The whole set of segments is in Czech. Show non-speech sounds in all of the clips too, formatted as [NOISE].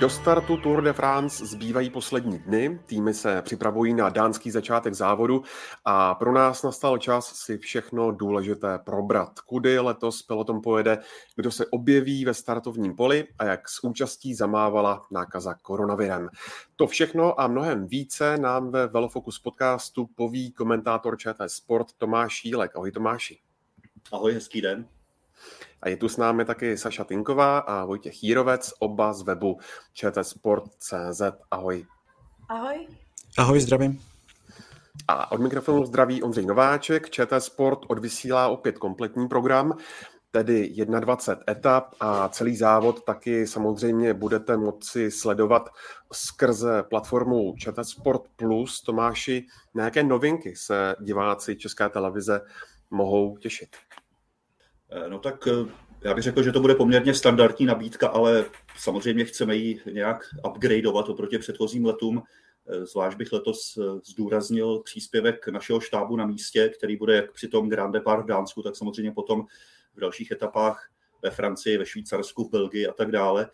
Do startu Tour de France zbývají poslední dny. Týmy se připravují na dánský začátek závodu a pro nás nastal čas si všechno důležité probrat. Kudy letos peloton pojede, kdo se objeví ve startovním poli a jak s účastí zamávala nákaza koronavirem. To všechno a mnohem více nám ve Velofocus podcastu poví komentátor ČT Sport Tomáš Šílek. Ahoj Tomáši. Ahoj, hezký den. A je tu s námi taky Saša Tinková a Vojtěch Jírovec, oba z webu čtsport.cz. Ahoj. Ahoj. Ahoj, zdravím. A od mikrofonu zdraví Ondřej Nováček. ČT Sport odvysílá opět kompletní program, tedy 21 etap a celý závod taky samozřejmě budete moci sledovat skrze platformu ČT Sport Plus. Tomáši, na jaké novinky se diváci České televize mohou těšit? Eh, no tak eh, já bych řekl, že to bude poměrně standardní nabídka, ale samozřejmě chceme ji nějak upgradeovat oproti předchozím letům. Eh, zvlášť bych letos zdůraznil příspěvek našeho štábu na místě, který bude jak při tom Grand Depart v Dánsku, tak samozřejmě potom v dalších etapách ve Francii, ve Švýcarsku, v Belgii a tak dále.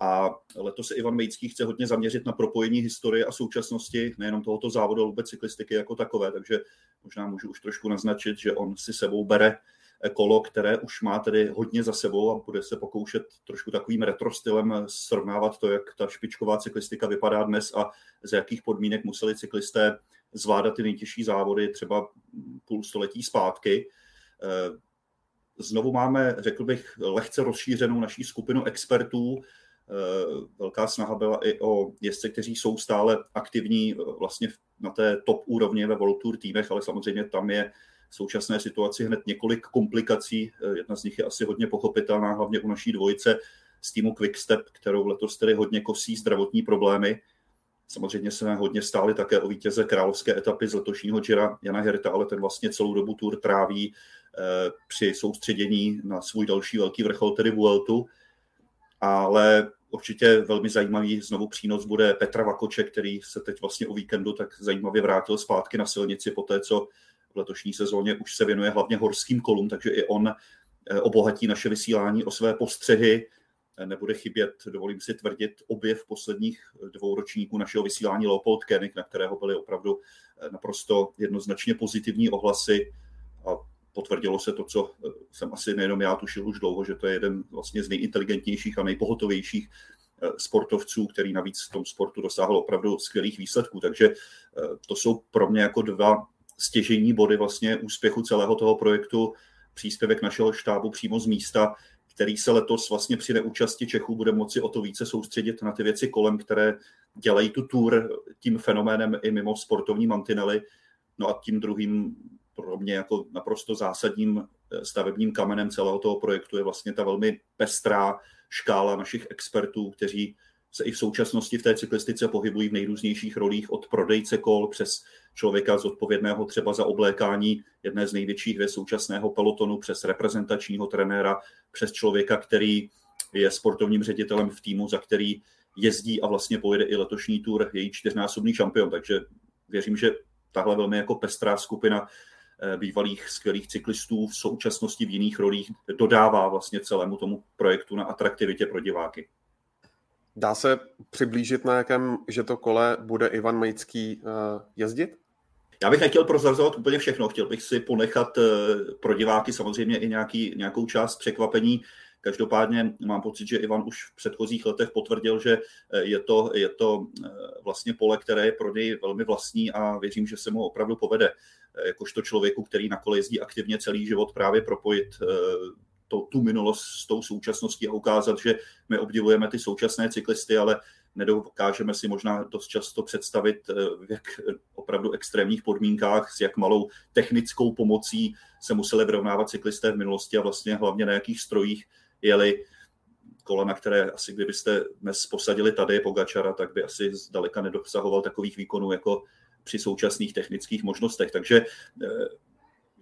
A letos se Ivan Mejcký chce hodně zaměřit na propojení historie a současnosti, nejenom tohoto závodu, ale vůbec cyklistiky jako takové, takže možná můžu už trošku naznačit, že on si sebou bere kolo, které už má tedy hodně za sebou a bude se pokoušet trošku takovým retro stylem srovnávat to, jak ta špičková cyklistika vypadá dnes a z jakých podmínek museli cyklisté zvládat ty nejtěžší závody třeba půl století zpátky. Eh, znovu máme, řekl bych, lehce rozšířenou naší skupinu expertů. Eh, velká snaha byla i o jezdce, kteří jsou stále aktivní vlastně na té top úrovni ve World Tour týmech, ale samozřejmě tam je současné situaci hned několik komplikací. Eh, jedna z nich je asi hodně pochopitelná, hlavně u naší dvojice z týmu Quickstep, kterou letos tedy hodně kosí zdravotní problémy. Samozřejmě se hodně stály také o vítěze královské etapy z letošního Jira Jana Herta, ale ten vlastně celou dobu tour tráví eh, při soustředění na svůj další velký vrchol, tedy Vueltu. Ale určitě velmi zajímavý znovu přínos bude Petra Vakoče, který se teď vlastně o víkendu tak zajímavě vrátil zpátky na silnici po té, co v letošní sezóně už se věnuje hlavně horským kolům, takže i on eh, obohatí naše vysílání o své postřehy. Eh, nebude chybět, dovolím si tvrdit, objev posledních dvou ročníků našeho vysílání Leopold Koenig, na kterého byly opravdu eh, naprosto jednoznačně pozitivní ohlasy a potvrdilo se to, co jsem asi nejenom já tušil už dlouho, že to je jeden vlastně z nejinteligentnějších a nejpohotovějších sportovců, který navíc v tom sportu dosáhl opravdu skvělých výsledků. Takže to jsou pro mě jako dva stěžení body vlastně úspěchu celého toho projektu, příspěvek našeho štábu přímo z místa, který se letos vlastně při neúčasti Čechů bude moci o to více soustředit na ty věci kolem, které dělají tu tour tím fenoménem i mimo sportovní mantinely. No a tím druhým pro mě jako naprosto zásadním eh, stavebním kamenem celého toho projektu je vlastně ta velmi pestrá škála našich expertů, kteří se i v současnosti v té cyklistice pohybují v nejrůznějších rolích od prodejce kol přes člověka zodpovědného třeba za oblékání jedné z největších ve současného pelotonu, přes reprezentačního trenéra, přes člověka, který je sportovním ředitelem v týmu, za který jezdí a vlastně pojede i letošní tour, její čtyřnásobný šampion. Takže věřím, že tahle velmi jako pestrá skupina eh, bývalých skvělých cyklistů v současnosti v jiných rolích dodává vlastně celému tomu projektu na atraktivitě pro diváky. Dá se přiblížit, na jakém, že to kole bude Ivan Majcký uh, jezdit? Já bych nechtěl prozrazovat úplně všechno, chtěl bych si ponechat uh, pro diváky samozřejmě i nějaký, nějakou část překvapení. Každopádně mám pocit, že Ivan už v předchozích letech potvrdil, že eh, je to, je to vlastně pole, které je pro něj velmi vlastní a věřím, že se mu opravdu povede jakožto člověku, který na kole jezdí aktivně celý život právě propojit to, tu minulost s tou současností a ukázat, že my obdivujeme ty současné cyklisty, ale nedokážeme si možná dost často představit, eh, v jak opravdu extrémních podmínkách, s jak malou technickou pomocí se museli vyrovnávat cyklisté v minulosti a vlastně hlavně na jakých strojích jeli kola, na které asi kdybyste dnes posadili tady Pogačara, tak by asi zdaleka nedosahoval takových výkonů jako při současných technických možnostech. Takže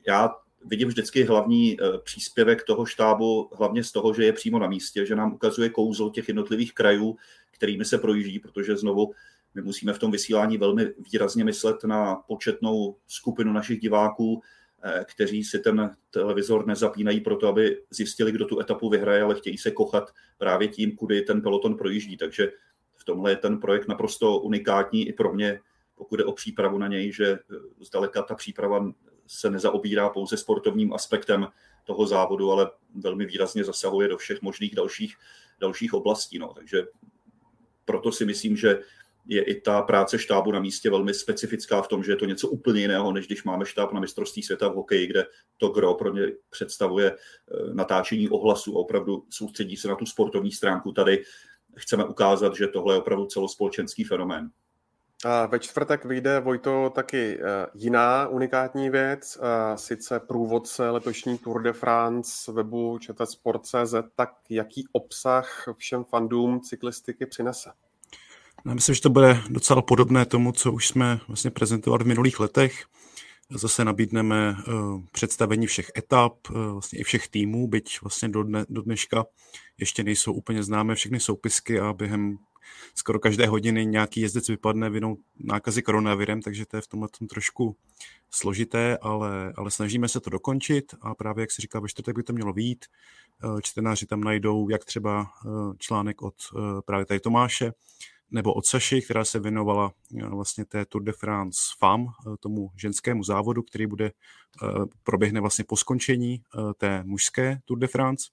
já vidím vždycky hlavní příspěvek toho štábu, hlavně z toho, že je přímo na místě, že nám ukazuje kouzlo těch jednotlivých krajů, kterými se projíždí, protože znovu my musíme v tom vysílání velmi výrazně myslet na početnou skupinu našich diváků, eh, kteří si ten televizor nezapínají proto, aby zjistili, kdo tu etapu vyhraje, ale chtějí se kochat právě tím, kudy ten peloton projíždí. Takže v tomhle je ten projekt naprosto unikátní i pro mě, pokud je o přípravu na něj, že eh, zdaleka ta příprava se nezaobírá pouze sportovním aspektem toho závodu, ale velmi výrazně zasahuje do všech možných dalších, dalších oblastí. No. Takže proto si myslím, že je i ta práce štábu na místě velmi specifická v tom, že je to něco úplně jiného, než když máme štáb na mistrovství světa v hokeji, kde to gro pro ně představuje eh, natáčení ohlasu a opravdu soustředí se na tu sportovní stránku. Tady chceme ukázat, že tohle je opravdu celospolečenský fenomén. A ve čtvrtek vyjde, Vojto, taky eh, jiná unikátní věc, sice průvodce letošní Tour de France webu čtsport.cz, tak jaký obsah všem fandům cyklistiky přinese? Já myslím, že to bude docela podobné tomu, co už jsme vlastně prezentovali v minulých letech. Zase nabídneme uh, představení všech etap, vlastně i všech týmů, byť vlastně do, dne, do dneška ještě nejsou úplně známé všechny soupisky a během skoro každé hodiny nějaký jezdec vypadne vinou nákazy koronavirem, takže to je v tomhle tom trošku složité, ale, ale snažíme se to dokončit a právě, jak si říká, ve čtvrtek by to mělo výjít. Uh, čtenáři tam najdou jak třeba článek od právě tady Tomáše, nebo od Saši, která se věnovala eh, vlastně té Tour de France FAM, eh, tomu ženskému závodu, který bude, eh, proběhne vlastně po skončení té mužské Tour de France.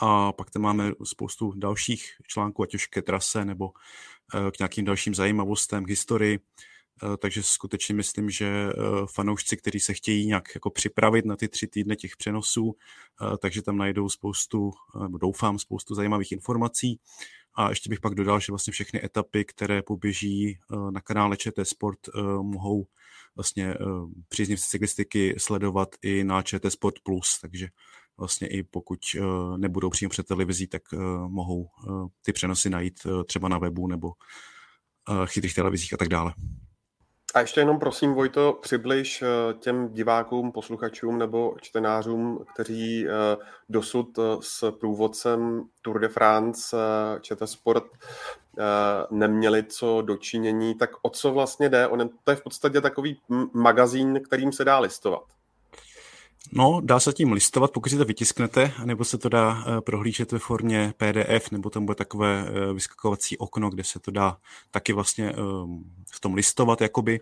A pak tam máme spoustu dalších článků, ať už ke trase nebo k nějakým dalším zajímavostem k historii. Takže skutečně myslím, že fanoušci, kteří se chtějí nějak jako připravit na ty tři týdny těch přenosů, takže tam najdou spoustu, nebo doufám, spoustu zajímavých informací. A ještě bych pak dodal, že vlastně všechny etapy, které poběží eh, na kanále ČT Sport, eh, mohou vlastně eh, příznivci cyklistiky sledovat i na ČT Sport Plus, takže vlastně i pokud nebudou přímo před televizí, tak mohou ty přenosy najít třeba na webu nebo chytrých televizích a tak dále. A ještě jenom prosím, Vojto, přibliž eh, těm divákům, posluchačům nebo čtenářům, kteří eh, dosud eh, s průvodcem Tour de France ČT Sport neměli co dočinění, tak o co vlastně jde? On, to je v podstatě takový magazín, kterým se dá listovat. No, dá se tím listovat, pokud si to vytisknete, nebo se to dá eh, prohlížet ve formě PDF, nebo tam bude takové eh, vyskakovací okno, kde se to dá taky vlastně ehm, v tom listovat jakoby.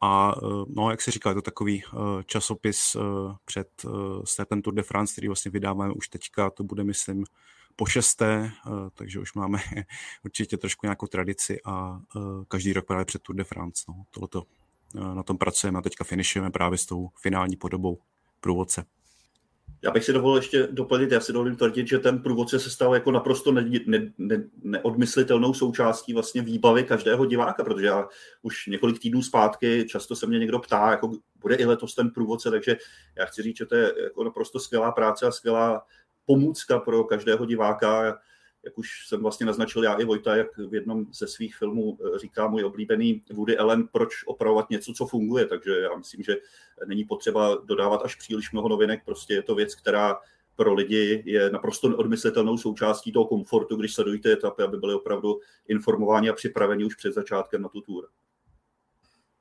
A eh, no, jak se říká, je to takový časopis před Startem Tour de France, který vlastně vydáváme už teďka, to bude, myslím, po šesté, takže už máme [LAUGHS] určitě trošku nějakou tradici a každý rok právě před Tour de France. No, tohleto, na tom pracujeme a teďka finišujeme právě s tou finální podobou průvodce. Já bych si dovolil ještě doplnit, já si dovolím tvrdit, že ten průvodce se stal jako naprosto ne, ne, ne, neodmyslitelnou součástí vlastně výbavy každého diváka, protože já už několik týdnů zpátky často se mě někdo ptá, jako bude i letos ten průvodce, takže já chci říct, že to je jako naprosto skvělá práce a skvělá pomůcka pro každého diváka jak už jsem vlastně naznačil já i Vojta, jak v jednom ze svých filmů eh, říká můj oblíbený Woody Allen, proč opravovat něco, co funguje. Takže já myslím, že není potřeba dodávat až příliš mnoho novinek, prostě je to věc, která pro lidi je naprosto neodmyslitelnou součástí toho komfortu, když sledují ty etapy, aby byli opravdu informováni a připraveni už před začátkem na tu tour.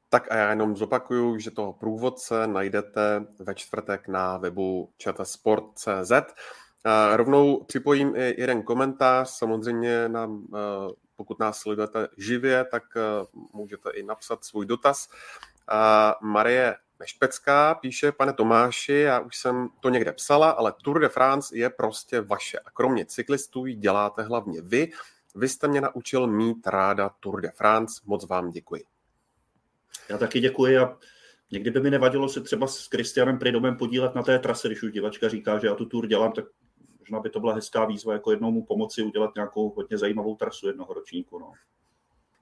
Tak a já jenom zopakuju, že toho průvodce najdete ve čtvrtek na webu čtsport.cz. Rovnou připojím i jeden komentář. Samozřejmě nám, eh, pokud nás sledujete živě, tak eh, můžete i napsat svůj dotaz. Marie Nešpecká píše, pane Tomáši, já už jsem to někde psala, ale Tour de France je prostě vaše a kromě cyklistů ji děláte hlavně vy. Vy jste mě naučil mít ráda Tour de France, moc vám děkuji. Já taky děkuji a někdy by mi nevadilo se třeba s Kristianem Pridomem podílet na té trase, když už divačka říká, že já tu tour dělám, tak možná by to byla hezká výzva jako jednou mu pomoci udělat nějakou hodně zajímavou trasu jednoho ročníku. No.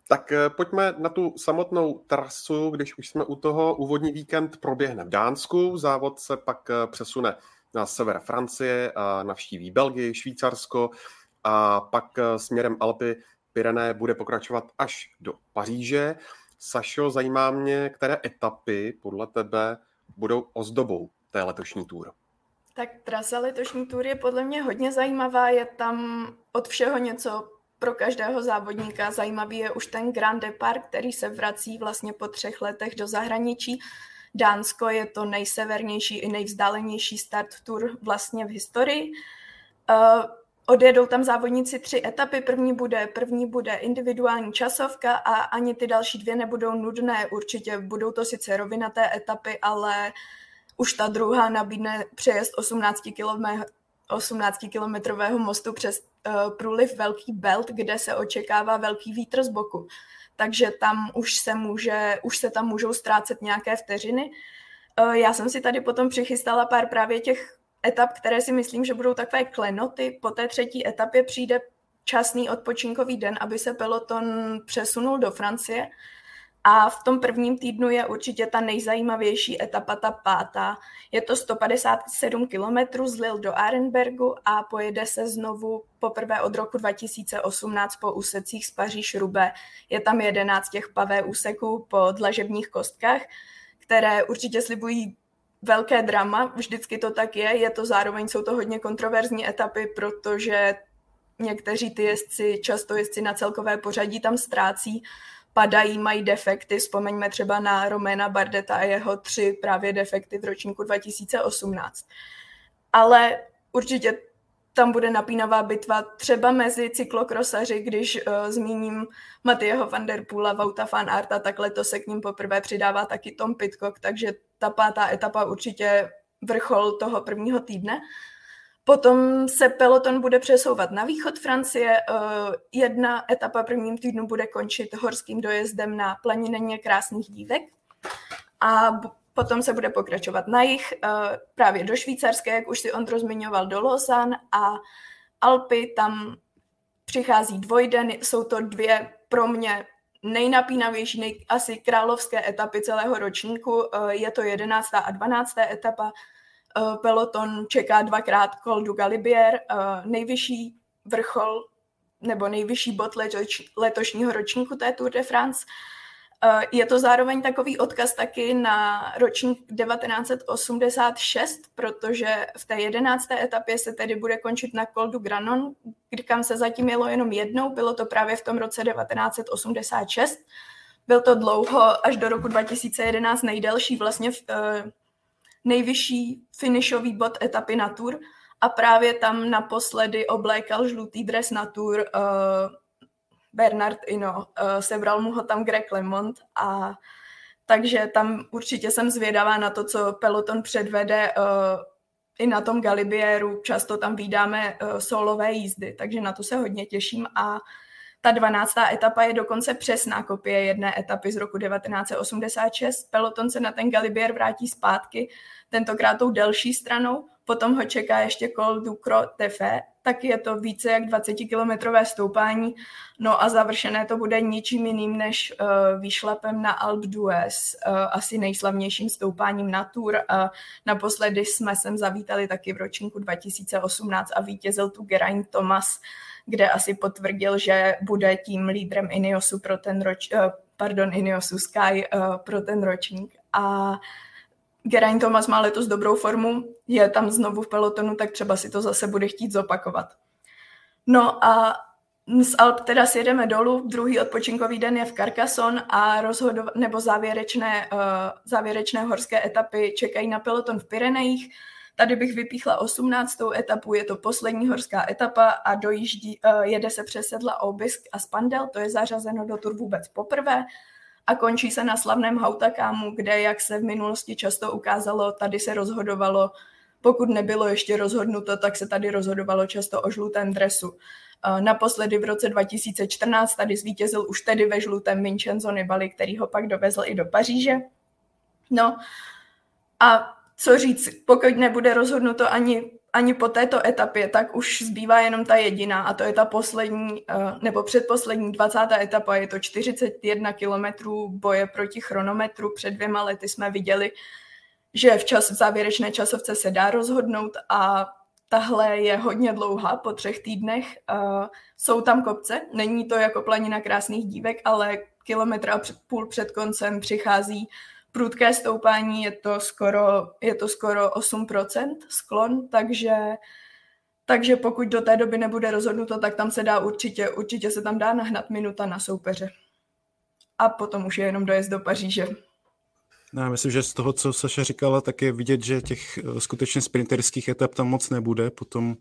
Tak eh, pojďme na tu samotnou trasu, když už jsme u toho. Úvodní víkend proběhne v Dánsku, závod se pak eh, přesune na sever Francie a navštíví Belgii, Švýcarsko a pak eh, směrem Alpy Pyrené bude pokračovat až do Paříže. Sašo, zajímá mě, které etapy podle tebe budou ozdobou té letošní tour? Tak trasa letošní tour je podle mě hodně zajímavá, je tam od všeho něco pro každého závodníka. Zajímavý je už ten Grand Depart, který se vrací vlastně po třech letech do zahraničí. Dánsko je to nejsevernější i nejvzdálenější start tour vlastně v historii. Uh, odjedou tam závodníci tři etapy. První bude, první bude individuální časovka a ani ty další dvě nebudou nudné. Určitě budou to sice rovinaté etapy, ale už ta druhá nabídne přejezd 18 km 18-kilometrového mostu přes uh, průliv Velký Belt, kde se očekává velký vítr z boku. Takže tam už se, může, už se tam můžou ztrácet nějaké vteřiny. Uh, já jsem si tady potom přichystala pár právě těch etap, které si myslím, že budou takové klenoty. Po té třetí etapě přijde časný odpočinkový den, aby se peloton přesunul do Francie. A v tom prvním týdnu je určitě ta nejzajímavější etapa, ta pátá. Je to 157 kilometrů z Lille do Arenbergu a pojede se znovu poprvé od roku 2018 po úsecích z paříž rube Je tam 11 těch pavé úseků po dlažebních kostkách, které určitě slibují velké drama, vždycky to tak je, je to zároveň, jsou to hodně kontroverzní etapy, protože někteří ty jezdci, často jezdci na celkové pořadí tam ztrácí, padají, mají defekty. Vzpomeňme třeba na Romena Bardeta a jeho tři právě defekty v ročníku 2018. Ale určitě tam bude napínavá bitva třeba mezi cyklokrosaři, když uh, zmíním Matějeho van der Poola, Vauta van Arta, tak letos se k ním poprvé přidává taky Tom Pitcock, takže ta pátá etapa určitě vrchol toho prvního týdne. Potom se peloton bude přesouvat na východ Francie. Eh, jedna etapa prvním týdnu bude končit horským dojezdem na planině krásných dívek a potom se bude pokračovat na jich, eh, právě do Švýcarské, jak už si Ondro zmiňoval, do Lausanne a Alpy, tam přichází dvojden, jsou to dvě pro mě nejnapínavější, nej, asi královské etapy celého ročníku. Eh, je to 11. a 12. etapa peloton čeká dvakrát Col du Galibier, eh, nejvyšší vrchol nebo nejvyšší bod letošního ročníku té Tour de France. Eh, je to zároveň takový odkaz taky na ročník 1986, protože v té jedenácté etapě se tedy bude končit na Col du Granon, kam se zatím jelo jenom jednou, bylo to právě v tom roce 1986. Byl to dlouho, až do roku 2011 nejdelší vlastně v, nejvyšší finišový bod etapy na Tour a právě tam naposledy oblékal žlutý dres na Tour uh, Bernard Ino. Uh, sebral mu ho tam Greg LeMond a takže tam určitě jsem zvědavá na to, co peloton předvede uh, i na tom Galibieru. Často tam vydáme uh, solové jízdy, takže na to se hodně těším a ta 12. etapa je dokonce přesná kopie jedné etapy z roku 1986. Peloton se na ten Galibier vrátí zpátky tentokrát tou delší stranou, potom ho čeká ještě Col du Cro Tefe, tak je to více jak 20-kilometrové stoupání, no a završené to bude ničím jiným než uh, výšlapem na Alp d'Huez, uh, asi nejslavnějším stoupáním na Tour. Uh, naposledy jsme sem zavítali taky v ročníku 2018 a vítězil tu Geraint Thomas, kde asi potvrdil, že bude tím lídrem Ineosu pro ten roč, uh, pardon, Ineosu Sky uh, pro ten ročník. A Geraint Thomas má letos dobrou formu, je tam znovu v pelotonu, tak třeba si to zase bude chtít zopakovat. No a z Alp teda sjedeme dolů, druhý odpočinkový den je v Carcassonne a rozhodov- nebo závěrečné, uh, závěrečné horské etapy čekají na peloton v Pyrenejích. Tady bych vypíchla 18. etapu, je to poslední horská etapa a dojíždí, uh, jede se přes sedla Obisk a Spandel, to je zařazeno do tur vůbec poprvé a končí se na slavném Hautakámu, kde, jak se v minulosti často ukázalo, tady se rozhodovalo, pokud nebylo ještě rozhodnuto, tak se tady rozhodovalo často o žlutém dresu. Naposledy v roce 2014 tady zvítězil už tedy ve žlutém Vincenzo Nibali, který ho pak dovezl i do Paříže. No a co říct, pokud nebude rozhodnuto ani ani po této etapě, tak už zbývá jenom ta jediná a to je ta poslední, eh, nebo předposlední 20. etapa, je to 41 kilometrů boje proti chronometru. Před dvěma lety jsme viděli, že v, čas, v závěrečné časovce se dá rozhodnout a tahle je hodně dlouhá po třech týdnech. Uh, jsou tam kopce, není to jako planina krásných dívek, ale kilometr a půl před koncem přichází prudké stoupání, je to skoro, je to skoro 8% sklon, takže takže pokud do té doby nebude rozhodnuto, tak tam se dá určitě, určitě se tam dá nahnat minuta na soupeře. A potom už je jenom dojezd do Paříže. No, já myslím, že z toho, co Saša říkala, tak je vidět, že těch eh, skutečně sprinterských etap tam moc nebude. Potom,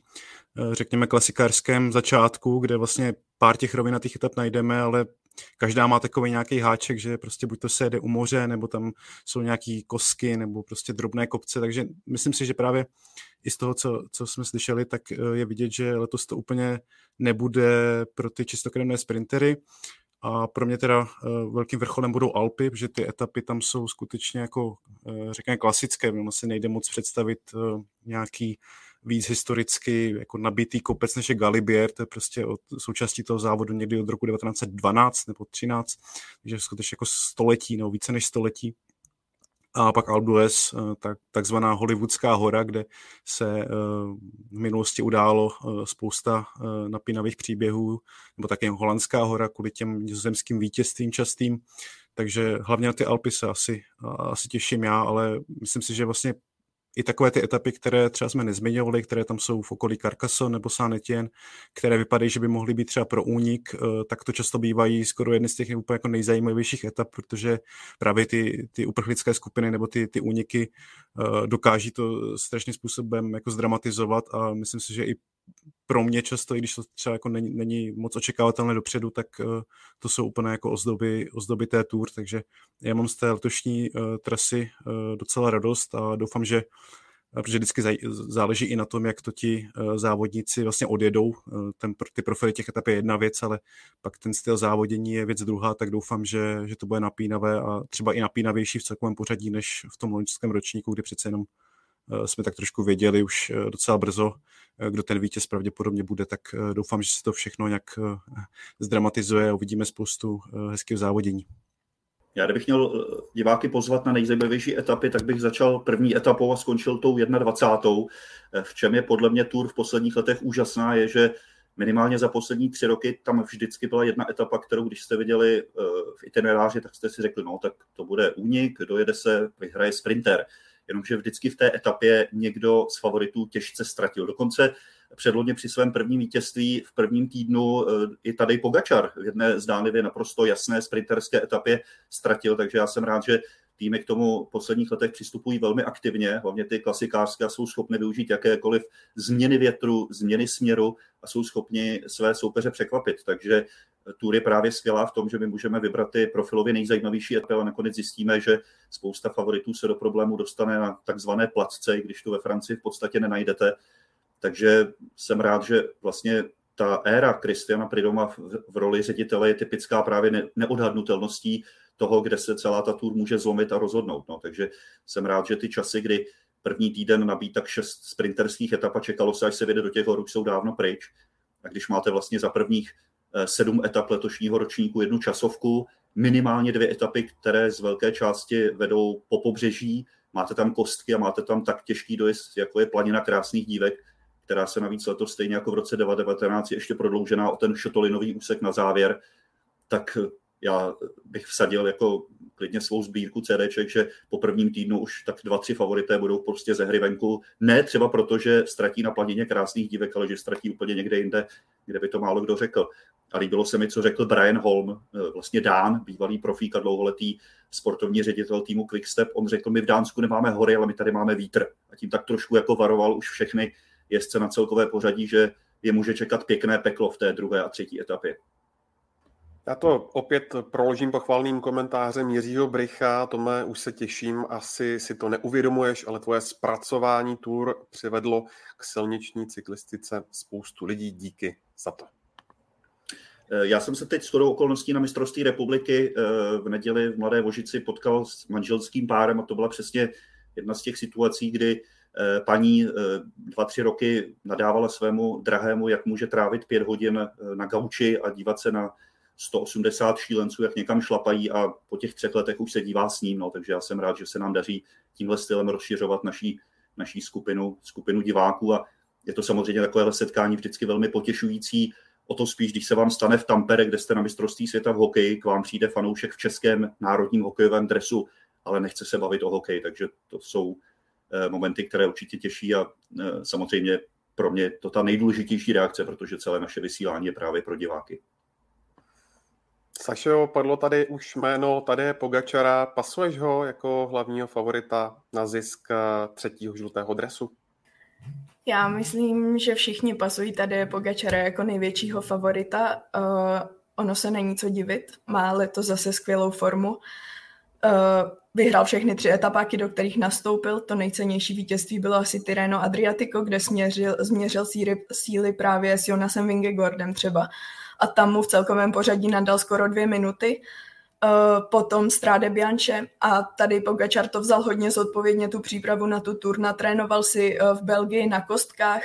eh, řekněme, klasikářském začátku, kde vlastně pár těch rovinatých etap najdeme, ale každá má takový nějaký háček, že prostě buď to se jede u moře, nebo tam jsou nějaký kosky, nebo prostě drobné kopce, takže myslím si, že právě i z toho, co, co jsme slyšeli, tak eh, je vidět, že letos to úplně nebude pro ty čistokrevné sprintery. A pro mě teda uh, velkým vrcholem budou Alpy, protože ty etapy tam jsou skutečně jako, uh, řekněme, klasické. Mimo si nejde moc představit nějaký víc historicky jako nabitý kopec než je Galibier, to je prostě od součástí toho závodu někdy od roku 1912 nebo 13, takže skutečně jako století, nebo více než století. A pak Albues, tak, takzvaná hollywoodská hora, kde se v minulosti událo spousta napínavých příběhů, nebo také holandská hora kvůli těm nizozemským vítězstvím častým. Takže hlavně na ty Alpy se asi, asi těším já, ale myslím si, že vlastně i takové ty etapy, které třeba jsme nezmiňovali, které tam jsou v okolí Carcassonne nebo Saint-Étienne, které vypadají, že by mohly být třeba pro únik, eh, tak to často bývají skoro jedny z těch úplně jako nejzajímavějších etap, protože právě ty, ty uprchlické skupiny nebo ty, ty úniky eh, dokáží to strašným způsobem jako zdramatizovat a myslím si, že i pro mě často, i když to třeba jako není, není moc očekávatelné dopředu, tak uh, to jsou úplně jako ozdoby, ozdoby té tour, takže já mám z té letošní uh, trasy uh, docela radost a doufám, že protože vždycky záleží i na tom, jak to ti závodníci vlastně odjedou. Ten, ty profily těch etap je jedna věc, ale pak ten styl závodění je věc druhá, tak doufám, že, že to bude napínavé a třeba i napínavější v celkovém pořadí než v tom loňském ročníku, kdy přece jenom jsme tak trošku věděli už docela brzo, kdo ten vítěz pravděpodobně bude, tak doufám, že se to všechno nějak zdramatizuje a uvidíme spoustu hezkého závodění. Já kdybych měl diváky pozvat na nejzajímavější etapy, tak bych začal první etapou a skončil tou 21. V čem je podle mě Tour v posledních letech úžasná, je, že minimálně za poslední tři roky tam vždycky byla jedna etapa, kterou když jste viděli v itineráři, tak jste si řekli, no tak to bude únik, dojede se, vyhraje sprinter jenomže vždycky v té etapě někdo z favoritů těžce ztratil. Dokonce předlodně při svém prvním vítězství v prvním týdnu eh, i tady Pogačar v jedné zdánlivě naprosto jasné sprinterské etapě ztratil, takže já jsem rád, že týmy k tomu v posledních letech přistupují velmi aktivně, hlavně ty klasikářské a jsou schopny využít jakékoliv změny větru, změny směru a jsou schopni své soupeře překvapit. Takže Tour je právě skvělá v tom, že my můžeme vybrat ty profilově nejzajímavější etapy, ale nakonec zjistíme, že spousta favoritů se do problému dostane na takzvané placce, když tu ve Francii v podstatě nenajdete. Takže jsem rád, že vlastně ta éra Kristiana Pridoma v, v roli ředitele je typická právě ne, neodhadnutelností toho, kde se celá ta tour může zlomit a rozhodnout. No, takže jsem rád, že ty časy, kdy první týden nabít tak šest sprinterských etap a čekalo se, až se vyjde do těch hor, jsou dávno pryč. A když máte vlastně za prvních sedm etap letošního ročníku jednu časovku, minimálně dvě etapy, které z velké části vedou po pobřeží, máte tam kostky a máte tam tak těžký dojezd, jako je planina krásných dívek, která se navíc letos stejně jako v roce 2019 ještě prodloužená o ten šotolinový úsek na závěr, tak já bych vsadil jako klidně svou sbírku CDček, že po prvním týdnu už tak dva, tři favorité budou prostě ze hry venku. Ne třeba proto, že ztratí na planině krásných dívek, ale že ztratí úplně někde jinde, kde by to málo kdo řekl. A líbilo se mi, co řekl Brian Holm, eh, vlastně Dán, bývalý profík a dlouholetý sportovní ředitel týmu Quickstep. On řekl, my v Dánsku nemáme hory, ale my tady máme vítr. A tím tak trošku jako varoval už všechny jezdce na celkové pořadí, že je může čekat pěkné peklo v té druhé a třetí etapě. Já to opět proložím pochvalným komentářem Jiřího Brycha. Tome, už se těším, asi si to neuvědomuješ, ale tvoje zpracování tour přivedlo k silniční cyklistice spoustu lidí. Díky za to. Eh, já jsem se teď s chodou okolností na mistrovství republiky eh, v neděli v Mladé Vožici potkal s manželským párem a to byla přesně jedna z těch situací, kdy eh, paní dva, tři roky nadávala svému drahému, jak může trávit pět hodin na gauči a dívat se na 180 šílenců, jak někam šlapají a po těch třech letech už se dívá s ním, no, takže já jsem rád, že se nám daří tímhle stylem rozšiřovat naší, naší skupinu, skupinu diváků a je to samozřejmě takové setkání vždycky velmi potěšující. O to spíš, když se vám stane v Tampere, kde jste na mistrovství světa v hokeji, k vám přijde fanoušek v českém národním hokejovém dresu, ale nechce se bavit o hokeji, takže to jsou eh, momenty, které určitě těší a eh, samozřejmě pro mě to ta nejdůležitější reakce, protože celé naše vysílání je právě pro diváky. Sašo, padlo tady už jméno tady Pogačara. Pasuješ ho jako hlavního favorita na zisk třetího žlutého dresu? Já myslím, že všichni pasují tady Pogačara jako největšího favorita. Uh, ono se není co divit, má letos zase skvělou formu. Uh, vyhrál všechny tři etapáky, do kterých nastoupil. To nejcennější vítězství bylo asi Tireno Adriatico, kde směřil, změřil síly, síly právě s Jonasem Vingegordem třeba. A tam mu v celkovém pořadí nadal skoro dvě minuty. Uh, potom Stráde Bianche a tady Pogačar to vzal hodně zodpovědně tu přípravu na tu tur, natrénoval si uh, v Belgii na kostkách,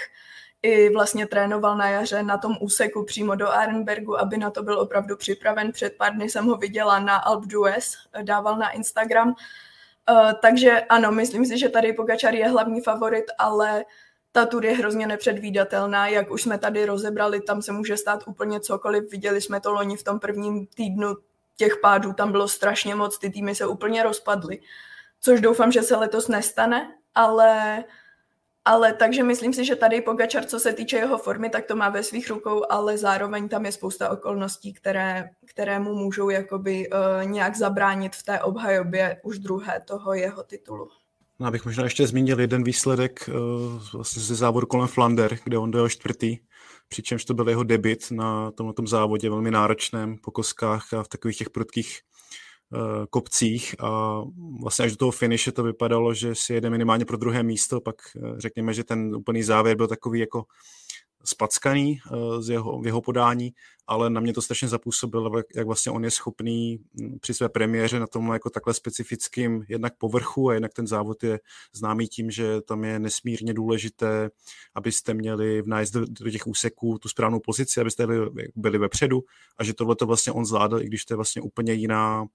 i vlastně trénoval na jaře na tom úseku přímo do Arenbergu, aby na to byl opravdu připraven. Před pár dny jsem ho viděla na Alp d'Huez, dával na Instagram. Takže ano, myslím si, že tady Pogačar je hlavní favorit, ale ta tur je hrozně nepředvídatelná, jak už jsme tady rozebrali, tam se může stát úplně cokoliv. Viděli jsme to loni v tom prvním týdnu těch pádů, tam bylo strašně moc, ty týmy se úplně rozpadly, což doufám, že se letos nestane, ale ale takže myslím si, že tady Pogačar, co se týče jeho formy, tak to má ve svých rukou, ale zároveň tam je spousta okolností, které, které mu můžou jakoby uh, nějak zabránit v té obhajobě už druhé toho jeho titulu. No, abych možná ještě zmínil jeden výsledek uh, vlastně ze závodu kolem Flander, kde on dojel čtvrtý, přičemž to byl jeho debit na tomto závodě velmi náročném po koskách a v takových těch prudkých uh, kopcích. A vlastně až do toho finiše to vypadalo, že si jede minimálně pro druhé místo, pak uh, řekněme, že ten úplný závěr byl takový jako spackaný z jeho, v jeho podání, ale na mě to strašně zapůsobilo, jak vlastně on je schopný hm, při své premiéře na tom jako takhle specifickým jednak povrchu a jednak ten závod je známý tím, že tam je nesmírně důležité, abyste měli v nájezd do, do těch úseků tu správnou pozici, abyste byli, byli vepředu a že tohle to vlastně on zvládl, i když to je vlastně úplně jiná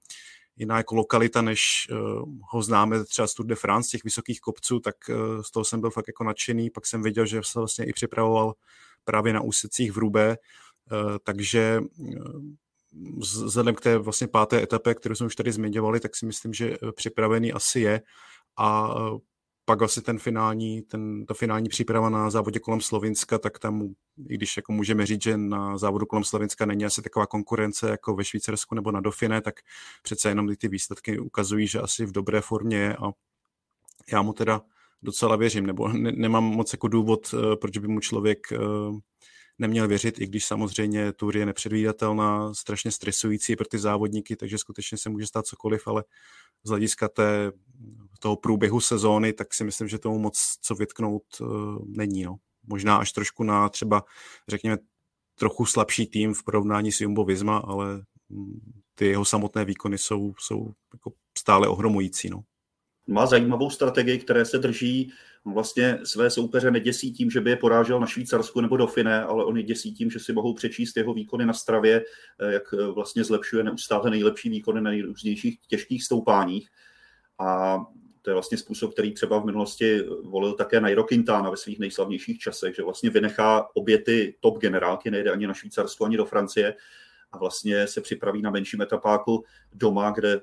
jiná jako lokalita, než uh, ho známe třeba z Tour de France, těch vysokých kopců, tak uh, z toho jsem byl fakt jako nadšený, pak jsem viděl, že se vlastně i připravoval právě na úsecích v Rubé, uh, takže vzhledem k té vlastně páté etapě, kterou jsme už tady zmiňovali, tak si myslím, že připravený asi je. A pak asi ten finální, ten, ta finální příprava na závodě kolem Slovinska, tak tam, i když jako můžeme říct, že na závodu kolem Slovinska není asi taková konkurence jako ve Švýcarsku nebo na Dofine, tak přece jenom ty výsledky ukazují, že asi v dobré formě je a já mu teda docela věřím, nebo ne, nemám moc jako důvod, eh, proč by mu člověk eh, neměl věřit, i když samozřejmě tour je nepředvídatelná, strašně stresující pro ty závodníky, takže skutečně se může stát cokoliv, ale z hlediska té, toho průběhu sezóny, tak si myslím, že tomu moc co vytknout uh, není. No. Možná až trošku na třeba, řekněme, trochu slabší tým v porovnání s Jumbo Visma, ale mm, ty jeho samotné výkony jsou, jsou jako stále ohromující. No. Má zajímavou strategii, které se drží vlastně své soupeře neděsí tím, že by je porážel na Švýcarsku nebo do Fine, ale oni děsí tím, že si mohou přečíst jeho výkony na stravě, eh, jak eh, vlastně zlepšuje neustále nejlepší výkony na nejrůznějších těžkých stoupáních. A to je vlastně způsob, který třeba v minulosti volil také Nairo Quintana ve svých nejslavnějších časech, že vlastně vynechá obě ty top generálky, nejde ani na Švýcarsko, ani do Francie a vlastně se připraví na menším etapáku doma, kde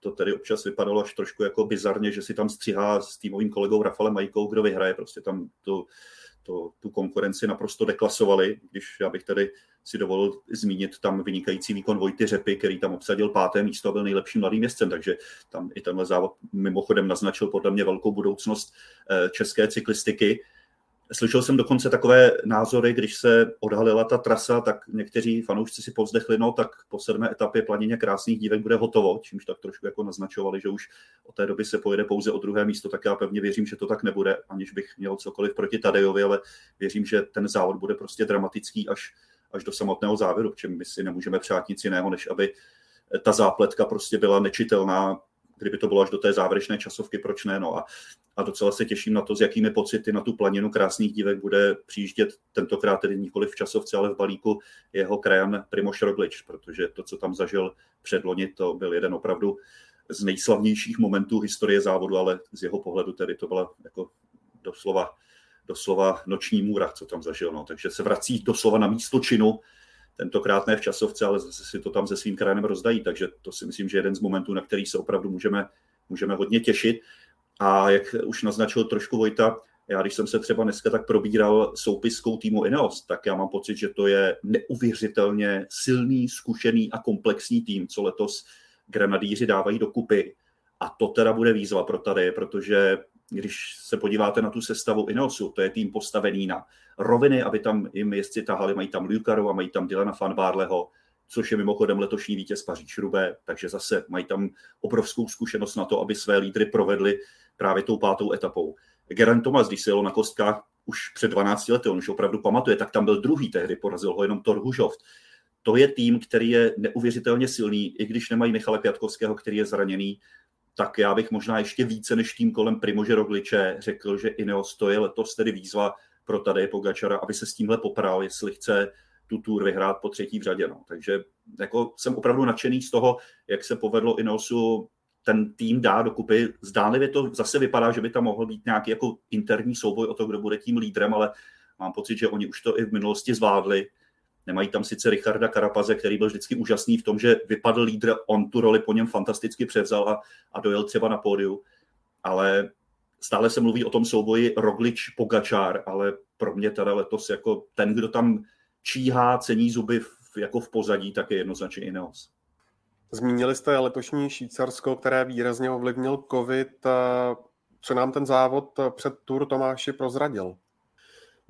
to tedy občas vypadalo až trošku jako bizarně, že si tam stříhá s týmovým kolegou Rafalem Majkou, kdo vyhraje. Prostě tam tu, to, tu konkurenci naprosto deklasovali, když já bych tady si dovolil zmínit tam vynikající výkon Vojty Řepy, který tam obsadil páté místo a byl nejlepším mladým městcem, takže tam i tenhle závod mimochodem naznačil podle mě velkou budoucnost eh, české cyklistiky. Slyšel jsem dokonce takové názory, když se odhalila ta trasa, tak někteří fanoušci si povzdechli, no tak po sedmé etapě planině krásných dívek bude hotovo, čímž tak trošku jako naznačovali, že už od té doby se pojede pouze o druhé místo, tak já pevně věřím, že to tak nebude, aniž bych měl cokoliv proti Tadejovi, ale věřím, že ten závod bude prostě dramatický až, až do samotného závěru, čem my si nemůžeme přát nic jiného, než aby ta zápletka prostě byla nečitelná kdyby to bylo až do té závěrečné časovky, proč ne? No a, a docela se těším na to, s jakými pocity na tu planinu krásných dívek bude přijíždět tentokrát tedy nikoli v časovce, ale v balíku jeho krajan Primoš Roglič, protože to, co tam zažil předloni, to byl jeden opravdu z nejslavnějších momentů historie závodu, ale z jeho pohledu tedy to byla jako doslova, doslova noční můra, co tam zažil. No. Takže se vrací doslova na místo činu tentokrát ne v časovce, ale zase si to tam se svým krajem rozdají, takže to si myslím, že je jeden z momentů, na který se opravdu můžeme, můžeme hodně těšit. A jak už naznačil trošku Vojta, já když jsem se třeba dneska tak probíral soupiskou týmu Ineos, tak já mám pocit, že to je neuvěřitelně silný, zkušený a komplexní tým, co letos granadíři dávají do kupy. A to teda bude výzva pro tady, protože když se podíváte na tu sestavu Ineosu, to je tým postavený na roviny, aby tam jim jezdci tahali, mají tam Lukarova, mají tam Dylana Van Barleho, což je mimochodem letošní vítěz Paříž Rubé, takže zase mají tam obrovskou zkušenost na to, aby své lídry provedli právě tou pátou etapou. Geraint Thomas, když se jelo na kostkách už před 12 lety, on už opravdu pamatuje, tak tam byl druhý tehdy, porazil ho jenom Thor Hužoft. To je tým, který je neuvěřitelně silný, i když nemají Michala Květkovského, který je zraněný, tak já bych možná ještě více než tým kolem Primože Rogliče řekl, že Ineos to je letos tedy výzva pro tady Pogačara, aby se s tímhle popral, jestli chce tu tour vyhrát po třetí v řadě. No. Takže jako jsem opravdu nadšený z toho, jak se povedlo Ineosu ten tým dá dokupy. Zdánlivě to zase vypadá, že by tam mohl být nějaký jako interní souboj o to, kdo bude tím lídrem, ale mám pocit, že oni už to i v minulosti zvládli. Nemají tam sice Richarda Karapaze, který byl vždycky úžasný v tom, že vypadl lídr, on tu roli po něm fantasticky převzal a, a dojel třeba na pódiu, ale stále se mluví o tom souboji Roglič Pogačár, ale pro mě teda letos jako ten, kdo tam číhá, cení zuby v, jako v pozadí, tak je jednoznačně Ineos. Zmínili jste letošní Švýcarsko, které výrazně ovlivnil COVID. Co nám ten závod před Tour Tomáši prozradil?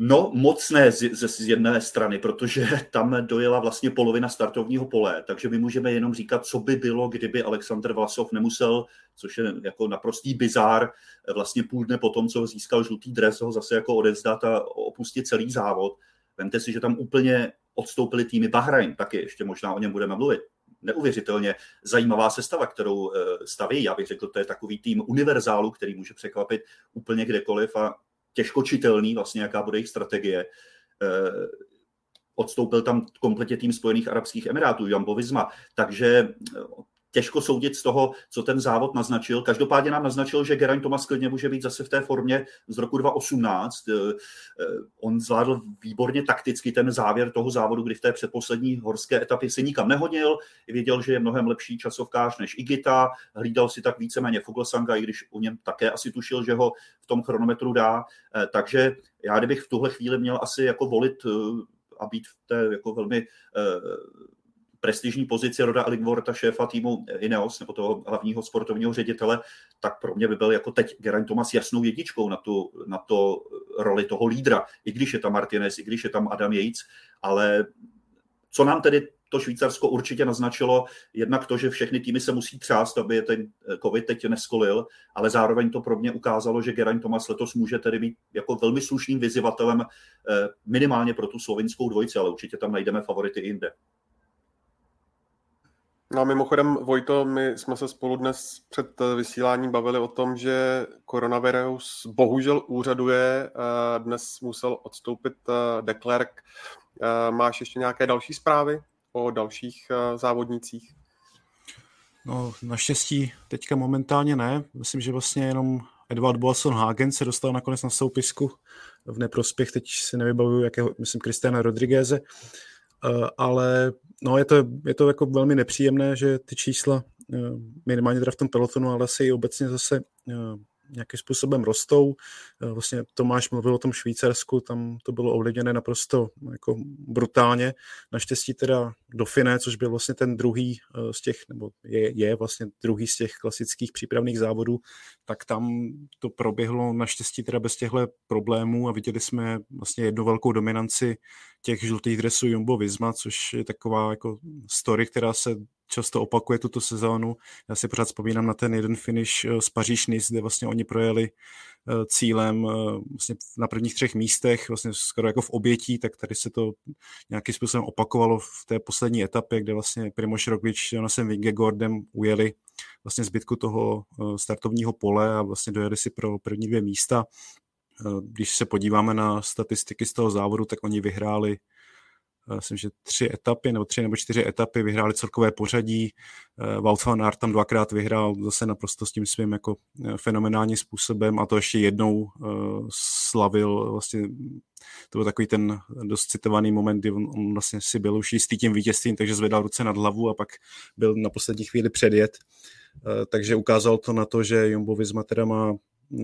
No, moc ne z, z, z jedné strany, protože tam dojela vlastně polovina startovního pole, takže my můžeme jenom říkat, co by bylo, kdyby Aleksandr Vlasov nemusel, což je jako naprostý bizár, vlastně půl dne po tom, co získal žlutý dres, ho zase jako odezdat a opustit celý závod. Vemte si, že tam úplně odstoupili týmy Bahrain, taky ještě možná o něm budeme mluvit neuvěřitelně zajímavá sestava, kterou eh, staví. Já bych řekl, to je takový tým univerzálu, který může překvapit úplně kdekoliv a těžko čitelný vlastně, jaká bude jejich strategie. Eh, odstoupil tam kompletně tým Spojených Arabských Emirátů, Jambo Visma, takže těžko soudit z toho, co ten závod naznačil. Každopádně nám naznačil, že Geraint Thomas klidně může být zase v té formě z roku 2018. Eh, eh, on zvládl výborně takticky ten závěr toho závodu, kdy v té předposlední horské etapě se nikam nehodil, věděl, že je mnohem lepší časovkář než Igita, hlídal si tak víceméně Fuglsanga, i když u něm také asi tušil, že ho v tom chronometru dá. Eh, takže já kdybych v tuhle chvíli měl asi jako volit a být v té jako velmi prestižní pozici Roda Aligvorta, šéfa týmu Ineos, nebo toho hlavního sportovního ředitele, tak pro mě by byl jako teď Geraint Thomas jasnou jedničkou na, tu, na to roli toho lídra, i když je tam Martinez, i když je tam Adam Yates, ale co nám tedy to Švýcarsko určitě naznačilo, jednak to, že všechny týmy se musí třást, aby je ten COVID teď neskolil, ale zároveň to pro mě ukázalo, že Geraint Thomas letos může tedy být jako velmi slušným vyzivatelem eh, minimálně pro tu slovinskou dvojici, ale určitě tam najdeme favority i jinde. No a mimochodem, Vojto, my jsme se spolu dnes před vysíláním bavili o tom, že koronavirus bohužel úřaduje. Eh, dnes musel odstoupit eh, De Klerk. Eh, máš ještě nějaké další zprávy o dalších závodnicích? No, naštěstí teďka momentálně ne. Myslím, že vlastně jenom Edward Boasson Hagen se dostal nakonec na soupisku v neprospěch, teď si nevybavuju, jakého, myslím, Kristiana Rodrigueze. Eh, ale no, je to, je to jako velmi nepříjemné, že ty čísla eh, minimálně teda v tom pelotonu, ale asi i obecně zase eh, nějakým způsobem rostou. Eh, vlastně Tomáš mluvil o tom Švýcarsku, tam to bylo ovlivněné naprosto jako brutálně. Naštěstí teda Dauphiné, což byl vlastně ten druhý eh, z těch, nebo je, je vlastně druhý z těch klasických přípravných závodů, tak tam to proběhlo naštěstí teda bez těchto problémů a viděli jsme vlastně jednu velkou dominanci těch žlutých dresů Jumbo Visma, což je taková jako story, která se často opakuje tuto sezónu. Já si pořád vzpomínám na ten jeden finish eh, z paříž kde vlastně oni projeli eh, cílem eh, vlastně na prvních třech místech, vlastně skoro jako v obětí, tak tady se to nějakým způsobem opakovalo v té poslední etapě, kde vlastně Primoš Roglič s Jonasem Vingegordem ujeli vlastně zbytku toho startovního pole a vlastně dojeli si pro první dvě místa. Když se podíváme na statistiky z toho závodu, tak oni vyhráli myslím, že tři etapy, nebo tři nebo čtyři etapy, vyhráli celkové pořadí. Wout van Aert tam dvakrát vyhrál zase naprosto s tím svým jako fenomenálním způsobem a to ještě jednou slavil vlastně to byl takový ten dost citovaný moment, kdy on, on vlastně si byl už jistý tím vítězstvím, takže zvedal ruce nad hlavu a pak byl na poslední chvíli předjet. Takže ukázal to na to, že Jumbo Visma teda má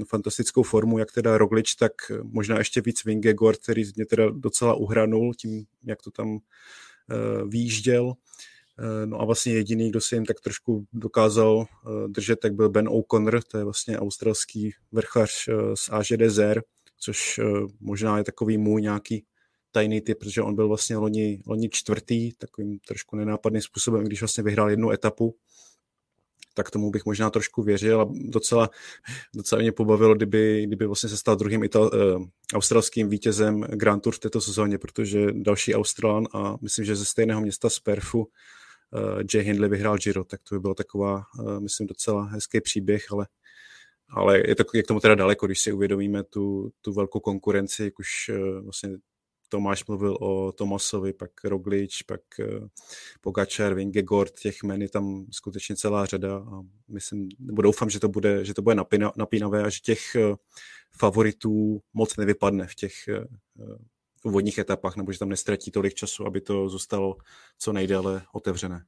fantastickou formu, jak teda Roglič, tak možná ještě víc Vingegor, který mě teda docela uhranul tím, jak to tam uh, výjížděl. Uh, no a vlastně jediný, kdo se jim tak trošku dokázal uh, držet, tak byl Ben O'Connor, to je vlastně australský vrchař z AŽDZR, což uh, možná je takový můj nějaký tajný typ, protože on byl vlastně loni, loni čtvrtý, takovým trošku nenápadným způsobem, když vlastně vyhrál jednu etapu tak tomu bych možná trošku věřil a docela, docela mě pobavilo, kdyby, kdyby vlastně se stal druhým Ital, uh, australským vítězem Grand Tour v této sezóně, protože další Australan a myslím, že ze stejného města z Perfu uh, Jay Hindley vyhrál Giro, tak to by bylo taková, uh, myslím, docela hezký příběh, ale ale je, to, je k tomu teda daleko, když si uvědomíme tu, tu velkou konkurenci, jak už uh, vlastně Tomáš mluvil o Tomasovi, pak Roglič, pak eh, Pogačar, Vingegord, těch men je tam skutečně celá řada a myslím, nebo doufám, že to bude, že to bude napína, napínavé a že těch eh, favoritů moc nevypadne v těch eh, úvodních etapách, nebo že tam nestratí tolik času, aby to zůstalo co nejdéle otevřené.